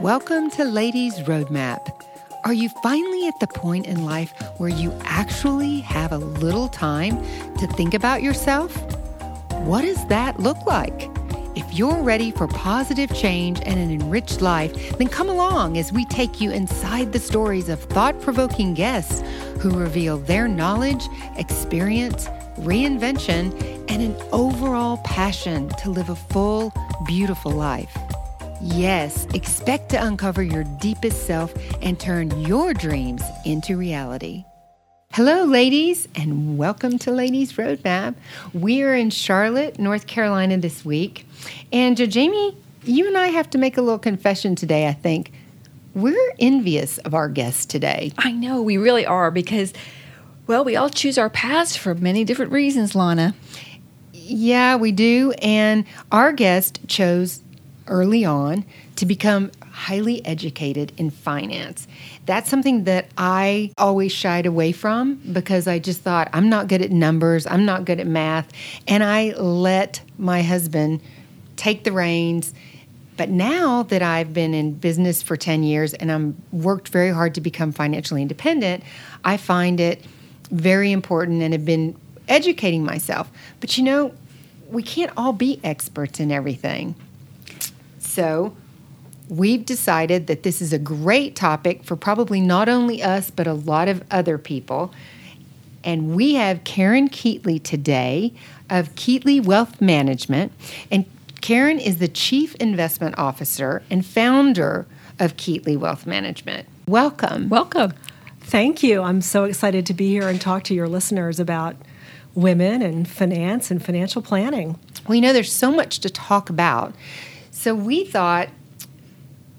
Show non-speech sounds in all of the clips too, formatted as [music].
Welcome to Ladies Roadmap. Are you finally at the point in life where you actually have a little time to think about yourself? What does that look like? If you're ready for positive change and an enriched life, then come along as we take you inside the stories of thought provoking guests who reveal their knowledge, experience, reinvention, and an overall passion to live a full, beautiful life. Yes, expect to uncover your deepest self and turn your dreams into reality. Hello, ladies, and welcome to Ladies Roadmap. We are in Charlotte, North Carolina this week. And uh, Jamie, you and I have to make a little confession today, I think. We're envious of our guests today. I know, we really are because, well, we all choose our paths for many different reasons, Lana. Yeah, we do. And our guest chose early on to become highly educated in finance. That's something that I always shied away from because I just thought I'm not good at numbers, I'm not good at math, and I let my husband take the reins. But now that I've been in business for 10 years and I'm worked very hard to become financially independent, I find it very important and have been educating myself. But you know, we can't all be experts in everything. So, we've decided that this is a great topic for probably not only us, but a lot of other people. And we have Karen Keatley today of Keatley Wealth Management. And Karen is the Chief Investment Officer and founder of Keatley Wealth Management. Welcome. Welcome. Thank you. I'm so excited to be here and talk to your listeners about women and finance and financial planning. We know there's so much to talk about. So we thought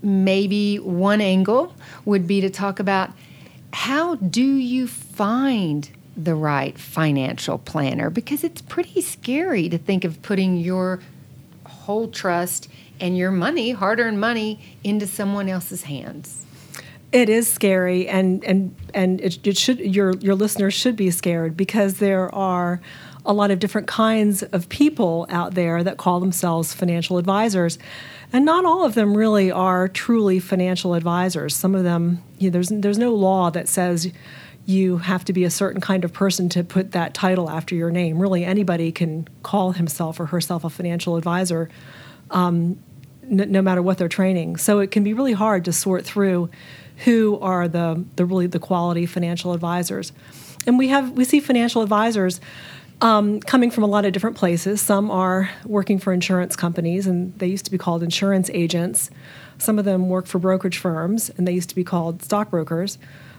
maybe one angle would be to talk about how do you find the right financial planner because it's pretty scary to think of putting your whole trust and your money, hard-earned money into someone else's hands. It is scary, and and and it, it should your your listeners should be scared because there are a lot of different kinds of people out there that call themselves financial advisors. And not all of them really are truly financial advisors. Some of them, you know, there's, there's no law that says you have to be a certain kind of person to put that title after your name. Really, anybody can call himself or herself a financial advisor, um, n- no matter what their training. So it can be really hard to sort through who are the, the really the quality financial advisors. And we have we see financial advisors um, coming from a lot of different places. Some are working for insurance companies, and they used to be called insurance agents. Some of them work for brokerage firms, and they used to be called stockbrokers.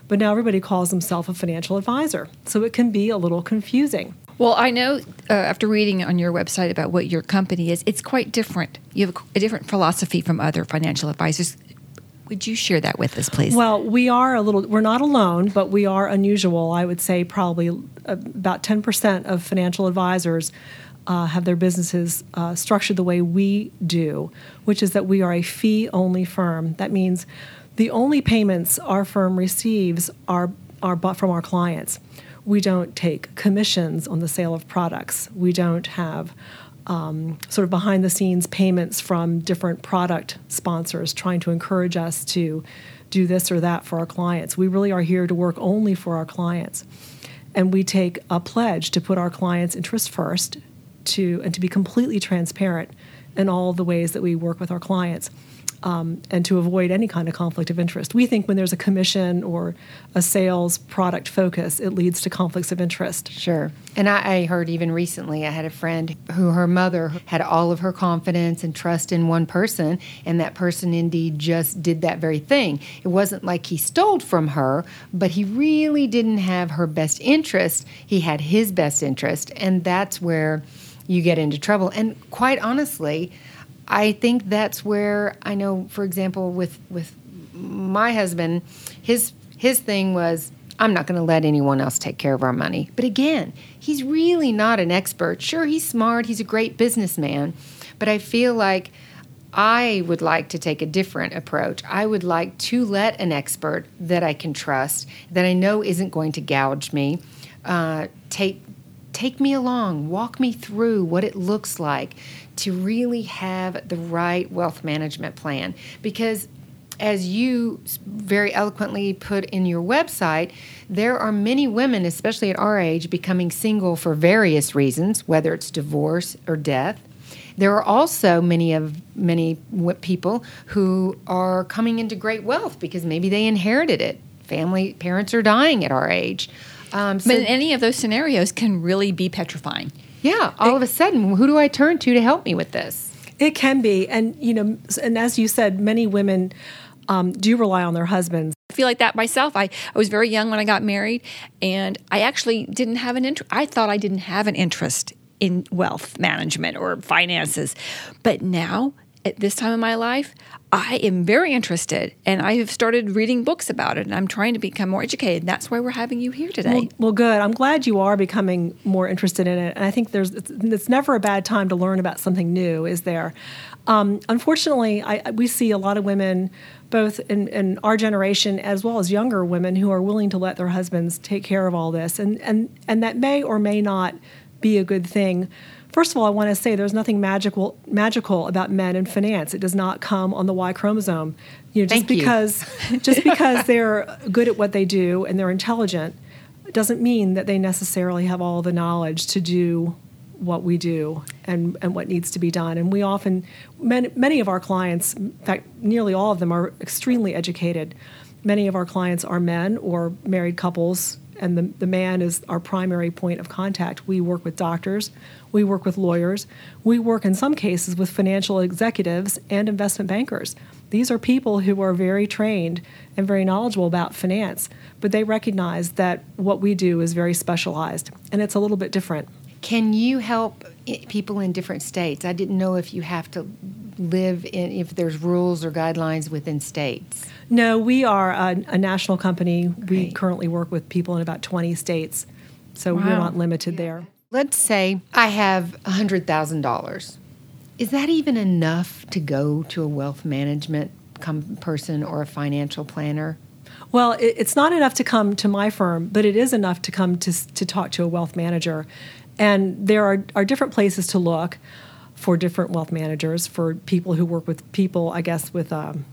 But now everybody calls themselves a financial advisor. So it can be a little confusing. Well, I know uh, after reading on your website about what your company is, it's quite different. You have a, a different philosophy from other financial advisors. Would you share that with us, please? Well, we are a little, we're not alone, but we are unusual. I would say probably about 10% of financial advisors uh, have their businesses uh, structured the way we do, which is that we are a fee only firm. That means the only payments our firm receives are, are from our clients. We don't take commissions on the sale of products. We don't have um, sort of behind the scenes payments from different product sponsors trying to encourage us to do this or that for our clients. We really are here to work only for our clients. And we take a pledge to put our clients' interests first to and to be completely transparent in all the ways that we work with our clients um, and to avoid any kind of conflict of interest. We think when there's a commission or a sales product focus, it leads to conflicts of interest. Sure. And I, I, heard even recently, I had a friend who her mother had all of her confidence and trust in one person, and that person indeed just did that very thing. It wasn't like he stole from her, but he really didn't have her best interest. He had his best interest, and that's where you get into trouble. And quite honestly, I think that's where I know, for example, with with my husband, his his thing was I'm not going to let anyone else take care of our money. But again, he's really not an expert. Sure, he's smart, he's a great businessman, but I feel like I would like to take a different approach. I would like to let an expert that I can trust, that I know isn't going to gouge me, uh, take take me along, walk me through what it looks like to really have the right wealth management plan because as you very eloquently put in your website, there are many women, especially at our age, becoming single for various reasons, whether it's divorce or death. There are also many of many people who are coming into great wealth because maybe they inherited it. Family parents are dying at our age. Um, so But any of those scenarios can really be petrifying. yeah, all of a sudden, who do I turn to to help me with this? It can be, and you know, and as you said, many women um, do rely on their husbands. I feel like that myself. I, I was very young when I got married, and I actually didn't have an interest. I thought I didn't have an interest in wealth management or finances. But now, at this time in my life, I am very interested, and I have started reading books about it, and I'm trying to become more educated. That's why we're having you here today. Well, well, good. I'm glad you are becoming more interested in it, and I think there's it's, it's never a bad time to learn about something new. Is there? Um, unfortunately, I, we see a lot of women, both in, in our generation as well as younger women, who are willing to let their husbands take care of all this, and and and that may or may not be a good thing. First of all, I want to say there's nothing magical magical about men in finance. It does not come on the Y chromosome. You know, just Thank you. because just because [laughs] they're good at what they do and they're intelligent doesn't mean that they necessarily have all the knowledge to do what we do and, and what needs to be done. And we often, many, many of our clients, in fact, nearly all of them are extremely educated. Many of our clients are men or married couples, and the, the man is our primary point of contact. We work with doctors, we work with lawyers, we work in some cases with financial executives and investment bankers. These are people who are very trained and very knowledgeable about finance, but they recognize that what we do is very specialized and it's a little bit different. Can you help people in different states? I didn't know if you have to live in, if there's rules or guidelines within states. No, we are a, a national company. We currently work with people in about 20 states, so we're not limited there. Let's say I have $100,000. Is that even enough to go to a wealth management com- person or a financial planner? Well, it, it's not enough to come to my firm, but it is enough to come to, to talk to a wealth manager. And there are, are different places to look for different wealth managers, for people who work with people, I guess, with, um,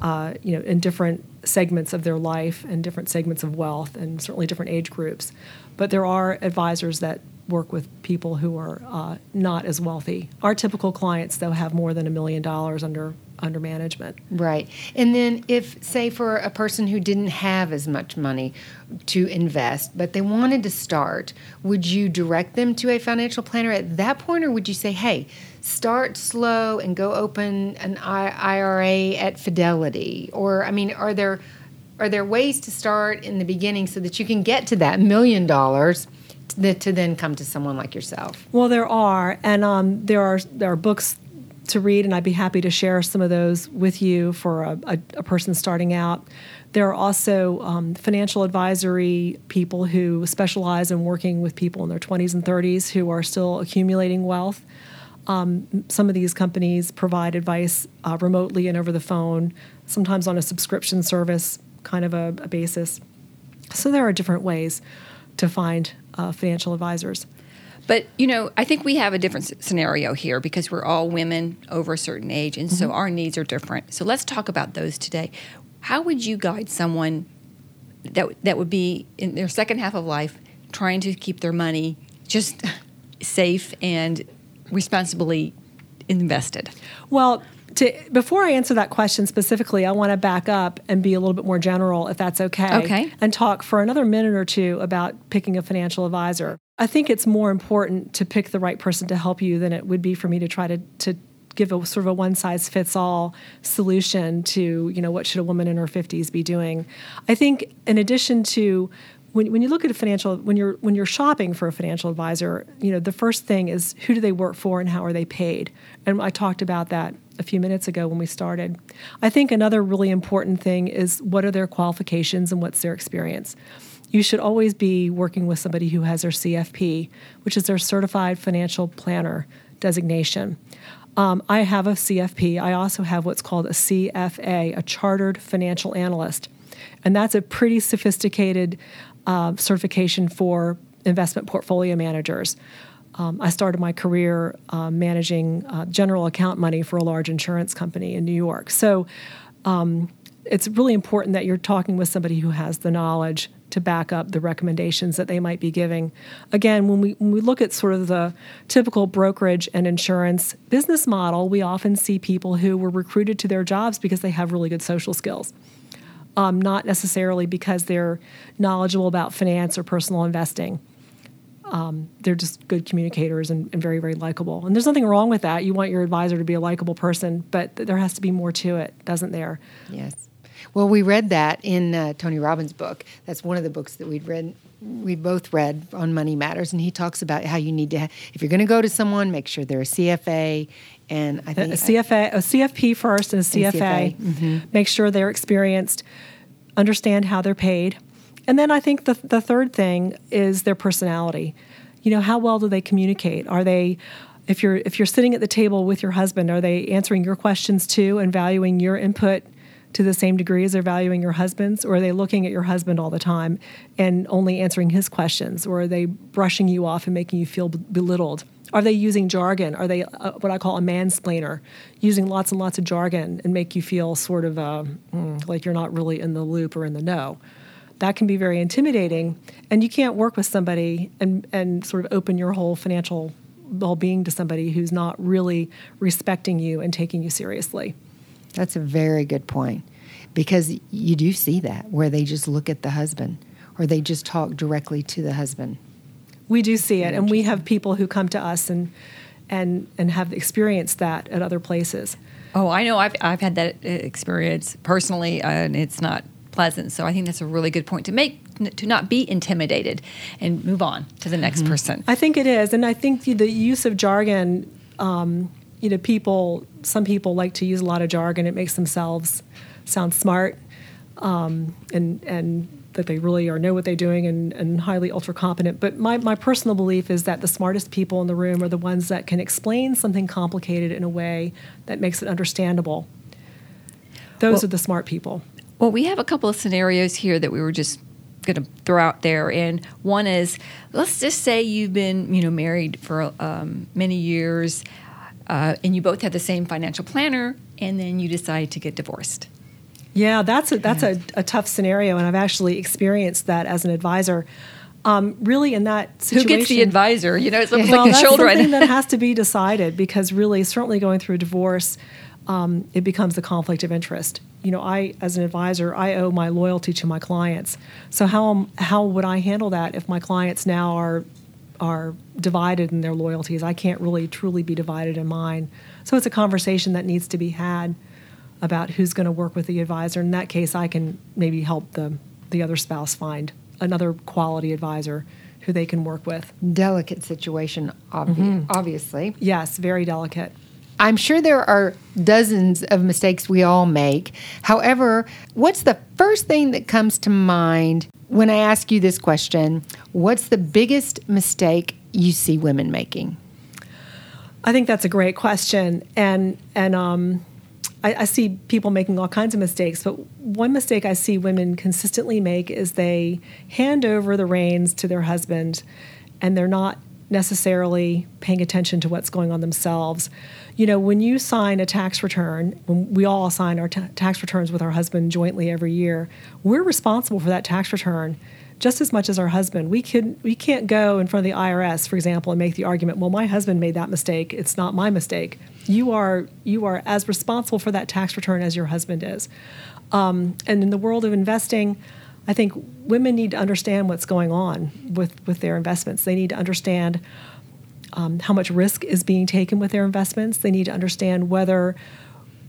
uh, you know, in different segments of their life and different segments of wealth and certainly different age groups. But there are advisors that work with people who are uh, not as wealthy. Our typical clients, though, have more than a million dollars under under management. Right. And then, if, say, for a person who didn't have as much money to invest, but they wanted to start, would you direct them to a financial planner at that point, or would you say, hey, start slow and go open an IRA at Fidelity? Or, I mean, are there are there ways to start in the beginning so that you can get to that million dollars to, to then come to someone like yourself? Well, there are, and um, there are there are books to read, and I'd be happy to share some of those with you for a, a, a person starting out. There are also um, financial advisory people who specialize in working with people in their 20s and 30s who are still accumulating wealth. Um, some of these companies provide advice uh, remotely and over the phone, sometimes on a subscription service kind of a, a basis. So there are different ways to find uh, financial advisors. But you know, I think we have a different scenario here because we're all women over a certain age, and so mm-hmm. our needs are different. So let's talk about those today. How would you guide someone that that would be in their second half of life trying to keep their money just [laughs] safe and responsibly invested? Well, to, before I answer that question specifically, I want to back up and be a little bit more general, if that's okay. Okay. And talk for another minute or two about picking a financial advisor. I think it's more important to pick the right person to help you than it would be for me to try to, to give a sort of a one size fits all solution to, you know, what should a woman in her 50s be doing. I think in addition to when, when you look at a financial when you're when you're shopping for a financial advisor, you know, the first thing is who do they work for and how are they paid? And I talked about that a few minutes ago when we started. I think another really important thing is what are their qualifications and what's their experience. You should always be working with somebody who has their CFP, which is their Certified Financial Planner designation. Um, I have a CFP. I also have what's called a CFA, a Chartered Financial Analyst. And that's a pretty sophisticated uh, certification for investment portfolio managers. Um, I started my career uh, managing uh, general account money for a large insurance company in New York. So um, it's really important that you're talking with somebody who has the knowledge to back up the recommendations that they might be giving. Again, when we when we look at sort of the typical brokerage and insurance business model, we often see people who were recruited to their jobs because they have really good social skills. Um, not necessarily because they're knowledgeable about finance or personal investing. Um, they're just good communicators and, and very, very likable. And there's nothing wrong with that. You want your advisor to be a likable person, but there has to be more to it, doesn't there? Yes. Well, we read that in uh, Tony Robbins' book. That's one of the books that we'd read. We both read on Money Matters, and he talks about how you need to, ha- if you're going to go to someone, make sure they're a CFA. And I think a CFA, a CFP first, and a CFA. CFA, Make sure they're experienced, understand how they're paid, and then I think the the third thing is their personality. You know, how well do they communicate? Are they if you're if you're sitting at the table with your husband, are they answering your questions too and valuing your input to the same degree as they're valuing your husband's, or are they looking at your husband all the time and only answering his questions, or are they brushing you off and making you feel belittled? Are they using jargon? Are they uh, what I call a mansplainer, using lots and lots of jargon and make you feel sort of uh, mm, like you're not really in the loop or in the know? That can be very intimidating, and you can't work with somebody and and sort of open your whole financial well-being to somebody who's not really respecting you and taking you seriously. That's a very good point because you do see that where they just look at the husband or they just talk directly to the husband. We do see it, and we have people who come to us and and and have experienced that at other places. Oh, I know. I've I've had that experience personally, uh, and it's not pleasant. So I think that's a really good point to make n- to not be intimidated and move on to the next person. I think it is, and I think the, the use of jargon. Um, you know, people. Some people like to use a lot of jargon. It makes themselves sound smart, um, and and that they really are know what they're doing and, and highly ultra competent. But my, my personal belief is that the smartest people in the room are the ones that can explain something complicated in a way that makes it understandable. Those Well- are the smart people. Well, we have a couple of scenarios here that we were just going to throw out there, and one is let's just say you've been you know married for um, many years, uh, and you both have the same financial planner, and then you decide to get divorced. Yeah, that's a, that's a, a tough scenario, and I've actually experienced that as an advisor. Um, really, in that situation, Who gets the advisor? You know, it's well, like the that's something that [laughs] has to be decided because really, certainly going through a divorce, um, it becomes a conflict of interest. You know, I as an advisor, I owe my loyalty to my clients. So how how would I handle that if my clients now are are divided in their loyalties? I can't really truly be divided in mine. So it's a conversation that needs to be had about who's going to work with the advisor. In that case, I can maybe help the the other spouse find another quality advisor who they can work with. Delicate situation, obvi- Mm-hmm. obviously. Yes, very delicate. I'm sure there are dozens of mistakes we all make. However, what's the first thing that comes to mind when I ask you this question? What's the biggest mistake you see women making? I think that's a great question, and and um, I, I see people making all kinds of mistakes. But one mistake I see women consistently make is they hand over the reins to their husband, and they're not necessarily paying attention to what's going on themselves. You know, when you sign a tax return, when we all sign our ta- tax returns with our husband jointly every year, we're responsible for that tax return just as much as our husband. We can we can't go in front of the IRS, for example, and make the argument, well, my husband made that mistake. It's not my mistake. You are you are as responsible for that tax return as your husband is. Um, and in the world of investing, I think women need to understand what's going on with with their investments. They need to understand um, how much risk is being taken with their investments. They need to understand whether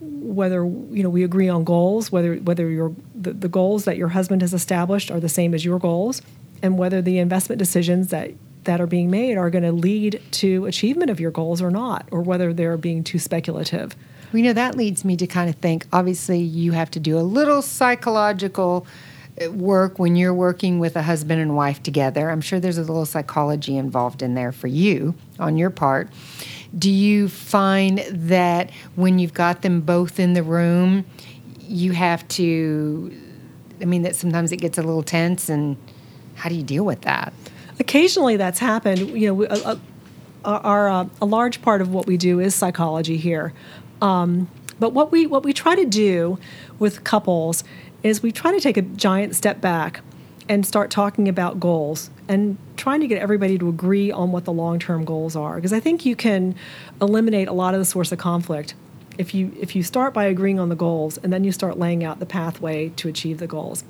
whether you know we agree on goals, whether whether your the, the goals that your husband has established are the same as your goals, and whether the investment decisions that that are being made are going to lead to achievement of your goals or not, or whether they're being too speculative. Well, you know, that leads me to kind of think obviously, you have to do a little psychological work when you're working with a husband and wife together. I'm sure there's a little psychology involved in there for you on your part. Do you find that when you've got them both in the room, you have to, I mean, that sometimes it gets a little tense, and how do you deal with that? Occasionally, that's happened. You know, a, a, our uh, a large part of what we do is psychology here. Um, But what we what we try to do with couples is we try to take a giant step back and start talking about goals and trying to get everybody to agree on what the long-term goals are because I think you can eliminate a lot of the source of conflict if you if you start by agreeing on the goals and then you start laying out the pathway to achieve the goals.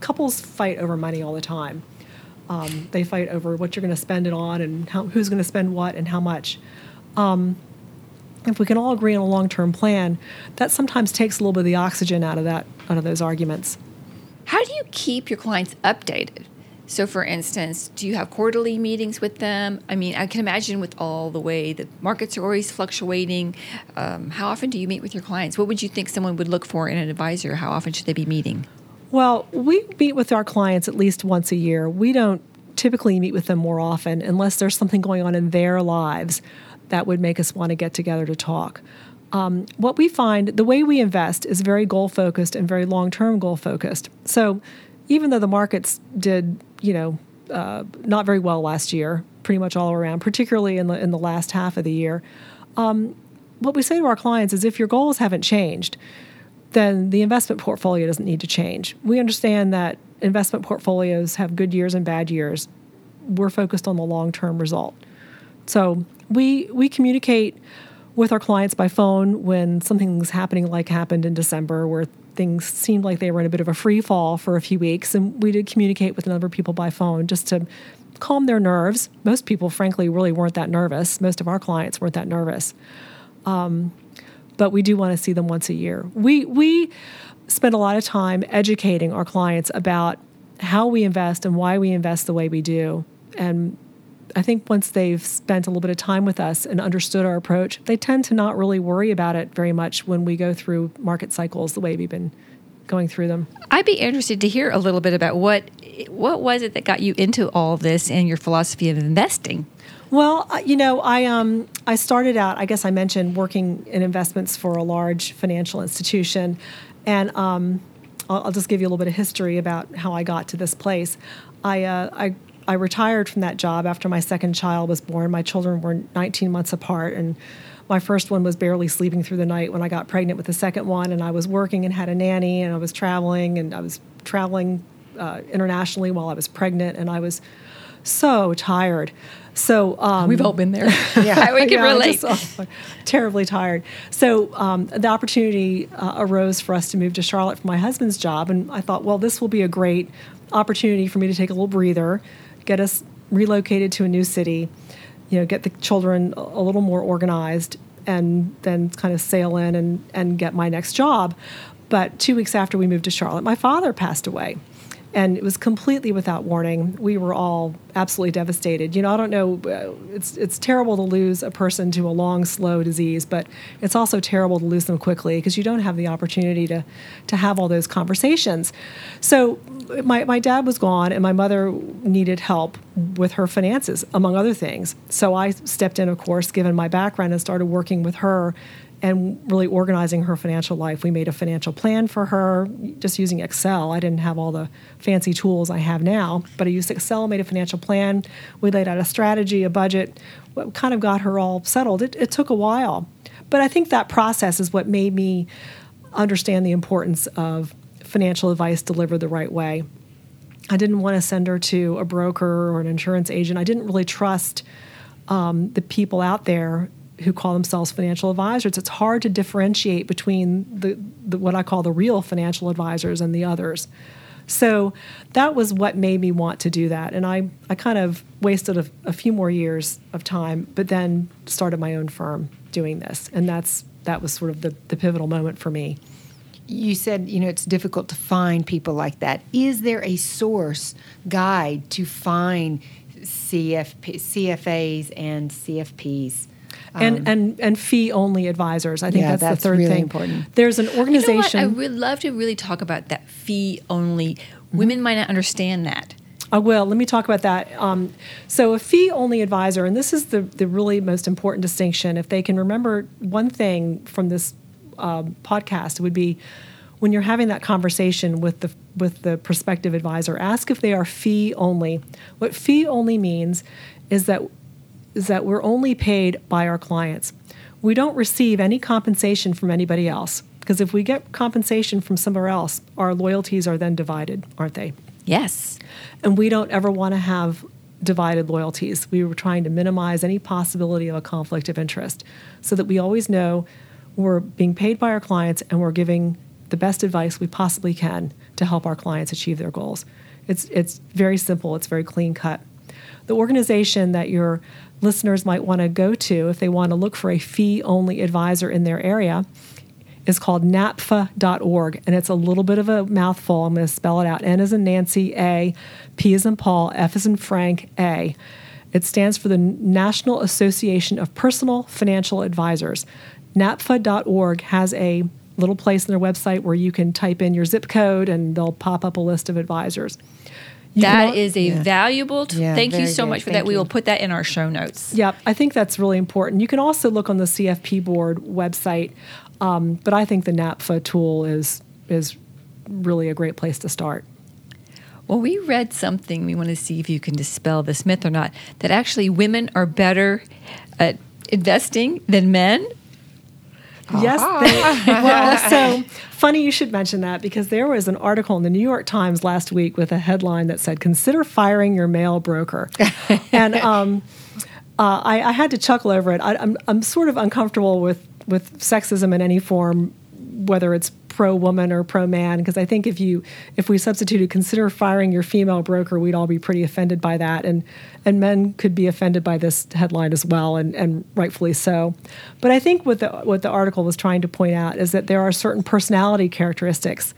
Couples fight over money all the time. Um, they fight over what you're going to spend it on and how, who's going to spend what and how much. Um, if we can all agree on a long-term plan, that sometimes takes a little bit of the oxygen out of that out of those arguments. How do you keep your clients updated? So, for instance, do you have quarterly meetings with them? I mean, I can imagine with all the way the markets are always fluctuating. Um, how often do you meet with your clients? What would you think someone would look for in an advisor? How often should they be meeting? Well, we meet with our clients at least once a year. We don't typically meet with them more often unless there's something going on in their lives that would make us want to get together to talk. Um, what we find, the way we invest is very goal focused and very long term goal focused. So even though the markets did, you know, uh, not very well last year, pretty much all around, particularly in the in the last half of the year, um, what we say to our clients is if your goals haven't changed, then the investment portfolio doesn't need to change. We understand that investment portfolios have good years and bad years. We're focused on the long term result. So we we communicate with our clients by phone when something's happening like happened in December where things seemed like they were in a bit of a free fall for a few weeks and we did communicate with a number of people by phone just to calm their nerves. Most people frankly really weren't that nervous. Most of our clients weren't that nervous. Um, but we do want to see them once a year. We we spend a lot of time educating our clients about how we invest and why we invest the way we do. And I think once they've spent a little bit of time with us and understood our approach, they tend to not really worry about it very much when we go through market cycles the way we've been going through them. I'd be interested to hear a little bit about what what was it that got you into all this and your philosophy of investing. Well, you know, I um I started out. I guess I mentioned working in investments for a large financial institution, and um, I'll, I'll just give you a little bit of history about how I got to this place. I uh, I I retired from that job after my second child was born. My children were 19 months apart, and my first one was barely sleeping through the night when I got pregnant with the second one. And I was working and had a nanny, and I was traveling, and I was traveling uh, internationally while I was pregnant, and I was so tired. So um, we've all been there. [laughs] [laughs] yeah, we can yeah, relate. Just, oh, terribly tired. So um, the opportunity uh, arose for us to move to Charlotte for my husband's job, and I thought, well, this will be a great opportunity for me to take a little breather, get us relocated to a new city, you know, get the children a little more organized, and then kind of sail in and, and get my next job. But two weeks after we moved to Charlotte, my father passed away and it was completely without warning. We were all absolutely devastated. You know, I don't know. Uh, it's it's terrible to lose a person to a long, slow disease, but it's also terrible to lose them quickly because you don't have the opportunity to to have all those conversations. So, my my dad was gone, and my mother needed help with her finances, among other things. So I stepped in, of course, given my background, and started working with her and really organizing her financial life. We made a financial plan for her just using Excel. I didn't have all the fancy tools I have now, but I used Excel, made a financial plan. We laid out a strategy, a budget, what kind of got her all settled. It, it took a while. But I think that process is what made me understand the importance of financial advice delivered the right way. I didn't want to send her to a broker or an insurance agent. I didn't really trust um, the people out there who call themselves financial advisors, it's hard to differentiate between the, the, what I call the real financial advisors and the others. So that was what made me want to do that. And I, I kind of wasted a, a few more years of time, but then started my own firm doing this. And that's that was sort of the, the pivotal moment for me. You said, you know, it's difficult to find people like that. Is there a source guide to find CFP, CFAs and CFPs? And um, and and fee only advisors. I think yeah, that's, that's, the third really thing. Important. There's an organization. You know I would love to really talk about that fee only. Mm-hmm. Women might not understand that. I will. Let me talk about that. Um, so, a fee only advisor, and this is the, the really most important distinction. If they can remember one thing from this um, podcast, it would be when you're having that conversation with the with the prospective advisor, ask if they are fee only. What fee only means is that is that we're only paid by our clients. we don't receive any compensation from anybody else. Because if we get compensation from somewhere else, our loyalties are then divided, aren't they? Yes. And we don't ever want to have divided loyalties. We were trying to minimize any possibility of a conflict of interest so that we always know we're being paid by our clients and we're giving the best advice we possibly can to help our clients achieve their goals. It's, it's very simple, it's very clean cut. The organization that your listeners might want to go to if they want to look for a fee only advisor in their area is called napfa.org, and it's a little bit of a mouthful. I'm going to spell it out N as in Nancy, A, P as in Paul, F as in Frank, A. It stands for the National Association of Personal Financial Advisors. NAPFA.org has a little place on their website where you can type in your zip code and they'll pop up a list of advisors. You That can- is a Yeah. valuable. T- Yeah, thank you so good. much for Thank that. We will put that in our show notes. Yep, I think that's really important. You can also look on the CFP board website, um, but I think the NAPFA tool is is really a great place to start. Well, we read something. We want to see if you can dispel this myth or not. That actually women are better at investing than men. Yes. They, well, [laughs] so funny you should mention that because there was an article in the New York Times last week with a headline that said, "Consider firing your male broker," [laughs] and um, uh, I, I had to chuckle over it. I, I'm I'm sort of uncomfortable with with sexism in any form, whether it's pro woman or pro man, because I think if you if we substituted consider firing your female broker, we'd all be pretty offended by that, and and men could be offended by this headline as well, and and rightfully so. But I think what the what the article was trying to point out is that there are certain personality characteristics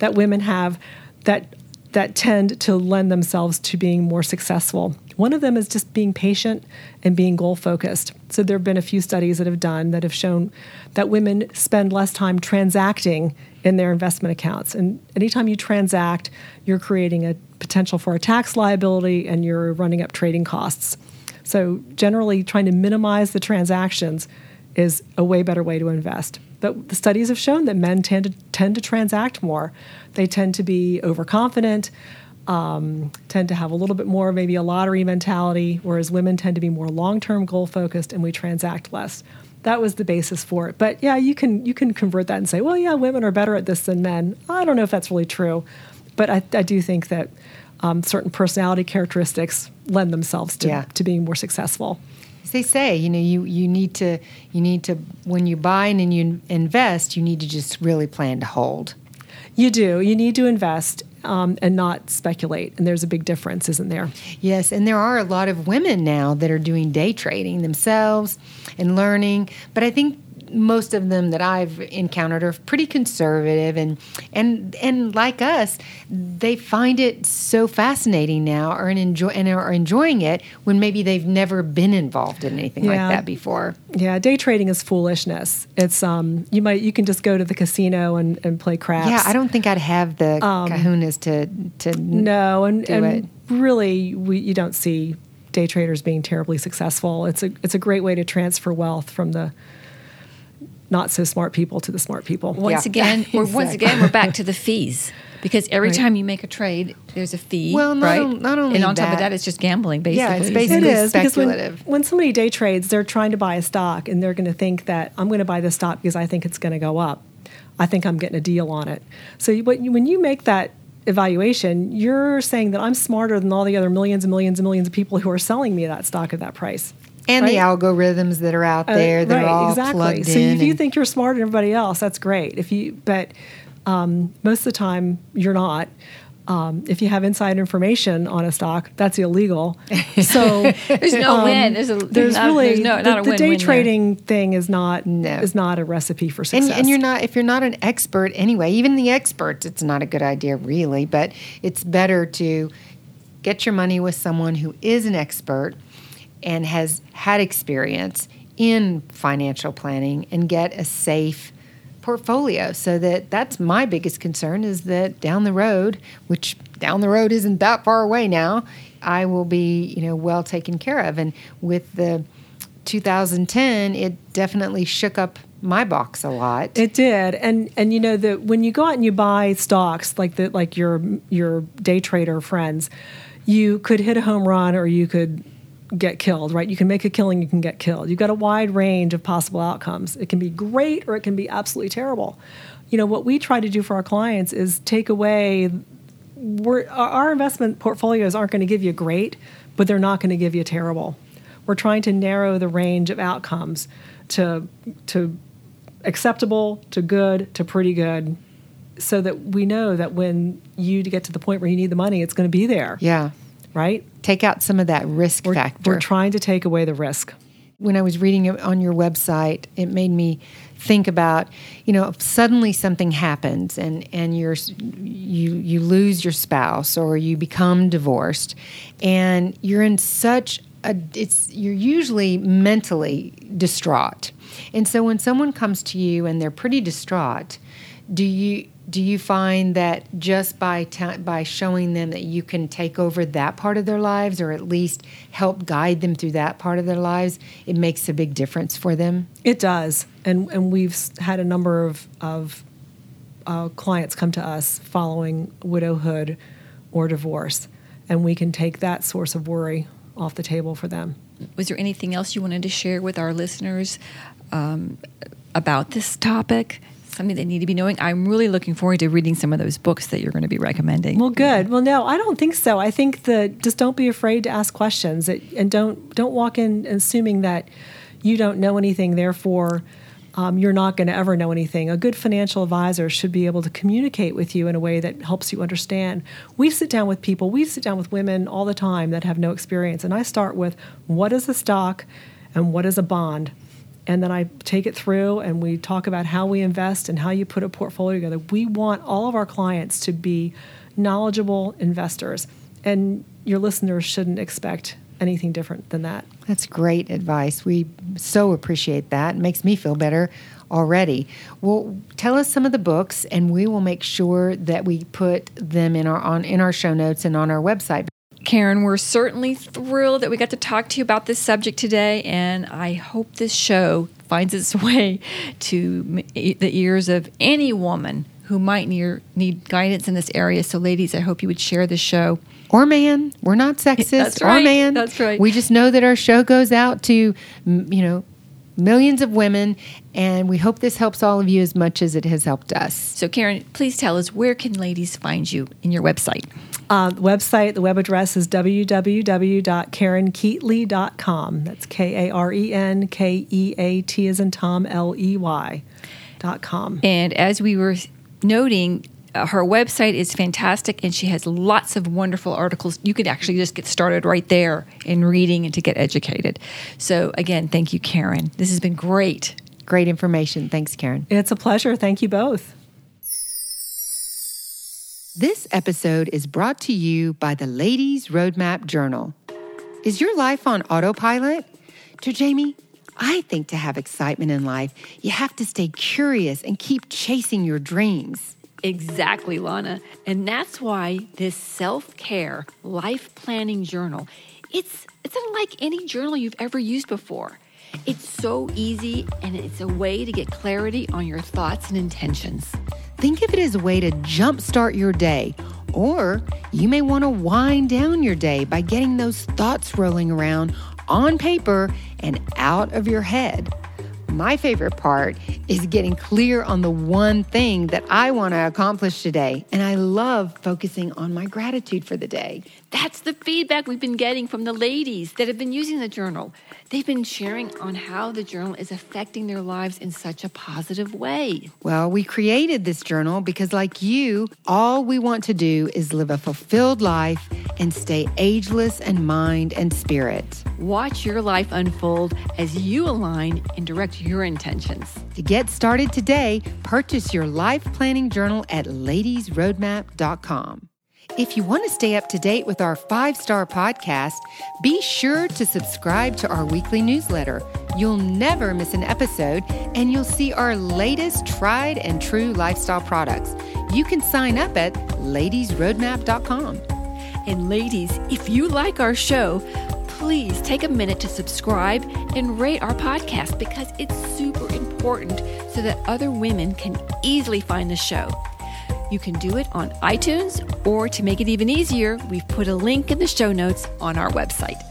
that women have that that tend to lend themselves to being more successful. One of them is just being patient and being goal focused. So there have been a few studies that have done that have shown that women spend less time transacting in their investment accounts. And anytime you transact, you're creating a potential for a tax liability and you're running up trading costs. So generally trying to minimize the transactions is a way better way to invest. But the studies have shown that men tend to tend to transact more. They tend to be overconfident, um, tend to have a little bit more maybe a lottery mentality, whereas women tend to be more long-term goal focused and we transact less. That was the basis for it. But yeah, you can you can convert that and say, well, yeah, women are better at this than men. I don't know if that's really true, but I, I do think that um, certain personality characteristics lend themselves to, Yeah. to being more successful. They say, you know, you, you need to you need to when you buy and you invest, you need to just really plan to hold. You do. You need to invest um, and not speculate. And there's a big difference, isn't there? Yes, and there are a lot of women now that are doing day trading themselves and learning, but I think most of them that I've encountered are pretty conservative and and and like us, they find it so fascinating now or and enjoy and are enjoying it when maybe they've never been involved in anything Yeah. like that before. Yeah, day trading is foolishness. It's um, you might you can just go to the casino and, and play craps. Yeah, I don't think I'd have the kahunas to to No, and, and it. really, we, you don't see day traders being terribly successful. It's a it's a great way to transfer wealth from the not so smart people to the smart people. Once Yeah. again, [laughs] we're, once again, we're back to the fees because every Right. time you make a trade, there's a fee. Well, not right? on- not only and on top of that- that, it's just gambling, basically. Yeah, it's basically is because when, speculative. when somebody day trades, they're trying to buy a stock and they're going to think that I'm going to buy this stock because I think it's going to go up. I think I'm getting a deal on it. So you, when you make that evaluation, you're saying that I'm smarter than all the other millions and millions and millions of people who are selling me that stock at that price. And the algorithms that are out Uh, there that right, are all exactly. plugged so in. if you think you're smarter than everybody else, that's great. If you, but um, most of the time you're not. Um, if you have inside information on a stock, that's illegal. [laughs] So There's no win. There's a Um, there's not, really there's no, the, not a the win-win day there. trading thing is not No. is not a recipe for and, success. and you're not if you're not an expert anyway even the experts it's not a good idea really but it's better to get your money with someone who is an expert and has had experience in financial planning and get a safe portfolio. So that that's my biggest concern is that down the road which down the road isn't that far away now i will be you know well taken care of. And with the 2010 it definitely shook up my box a lot. It did, and and you know that when you go out and you buy stocks like the like your your day trader friends, you could hit a home run or you could get killed, right? You can make a killing, you can get killed. You've got a wide range of possible outcomes. It can be great or it can be absolutely terrible. You know, what we try to do for our clients is take away our investment portfolios aren't going to give you great, but they're not going to give you terrible. We're trying to narrow the range of outcomes to to acceptable to good to pretty good so that we know that when you get to the point where you need the money, it's going to be there. Yeah. Right? Take out some of that risk we're, factor. We're trying to take away the risk. When I was reading it on your website, it made me think about, you know, if suddenly something happens and, and you're, you, you lose your spouse or you become divorced and you're in such a, it's, you're usually mentally distraught. And so when someone comes to you and they're pretty distraught, do you, do you find that just by ta- by showing them that you can take over that part of their lives or at least help guide them through that part of their lives it makes a big difference for them? It does. And and we've had a number of of uh, clients come to us following widowhood or divorce and we can take that source of worry off the table for them. Was there anything else you wanted to share with our listeners um, about this topic something they need to be knowing. I'm really looking forward to reading some of those books that you're going to be recommending. Well, good. Well, no, I don't think so. I think that just don't be afraid to ask questions and don't don't walk in assuming that you don't know anything. Therefore, um, you're not going to ever know anything. A good financial advisor should be able to communicate with you in a way that helps you understand. We sit down with people, we sit down with women all the time that have no experience, and I start with what is a stock and what is a bond and then I take it through and we talk about how we invest and how you put a portfolio together. We want all of our clients to be knowledgeable investors, and your listeners shouldn't expect anything different than that. That's great advice. We so appreciate that. It makes me feel better already. Well, tell us some of the books and we will make sure that we put them in our on in our show notes and on our website. Karen, we're certainly thrilled that we got to talk to you about this subject today, and I hope this show finds its [laughs] way to the ears of any woman who might need, need guidance in this area. So, ladies, I hope you would share the show. Or man, we're not [laughs] sexist. That's right. Or man, that's right. We just know that our show goes out to, you know, millions of women, and we hope this helps all of you as much as it has helped us. So, Karen, please tell us where can ladies find you in your website? Uh, the website, the web address is www.karenkeatley.com. That's K A R E N K E A T as in Tom L E Y dot com. And as we were noting, uh, her website is fantastic and she has lots of wonderful articles. You could actually just get started right there in reading and to get educated. So, again, thank you, Karen. This has been great. Great information. Thanks, Karen. It's a pleasure. Thank you both. This episode is brought to you by the Ladies Roadmap Journal. Is your life on autopilot? To Jamie, I think to have excitement in life, you have to stay curious and keep chasing your dreams. Exactly, Lana. And that's why this self-care life planning journal, it's it's unlike any journal you've ever used before. It's so easy and it's a way to get clarity on your thoughts and intentions. Think of it as a way to jumpstart your day, or you may want to wind down your day by getting those thoughts rolling around on paper and out of your head. My favorite part is getting clear on the one thing that I want to accomplish today. And I love focusing on my gratitude for the day. That's the feedback we've been getting from the ladies that have been using the journal. They've been sharing on how the journal is affecting their lives in such a positive way. Well, we created this journal because, like you, all we want to do is live a fulfilled life and stay ageless in mind and spirit. Watch your life unfold as you align and direct your intentions. To get started today, purchase your life planning journal at ladiesroadmap.com. If you want to stay up to date with our five star podcast, be sure to subscribe to our weekly newsletter. You'll never miss an episode, and you'll see our latest tried and true lifestyle products. You can sign up at ladiesroadmap.com. And ladies, if you like our show, please take a minute to subscribe and rate our podcast because it's super important so that other women can easily find the show. You can do it on iTunes, or to make it even easier, we've put a link in the show notes on our website.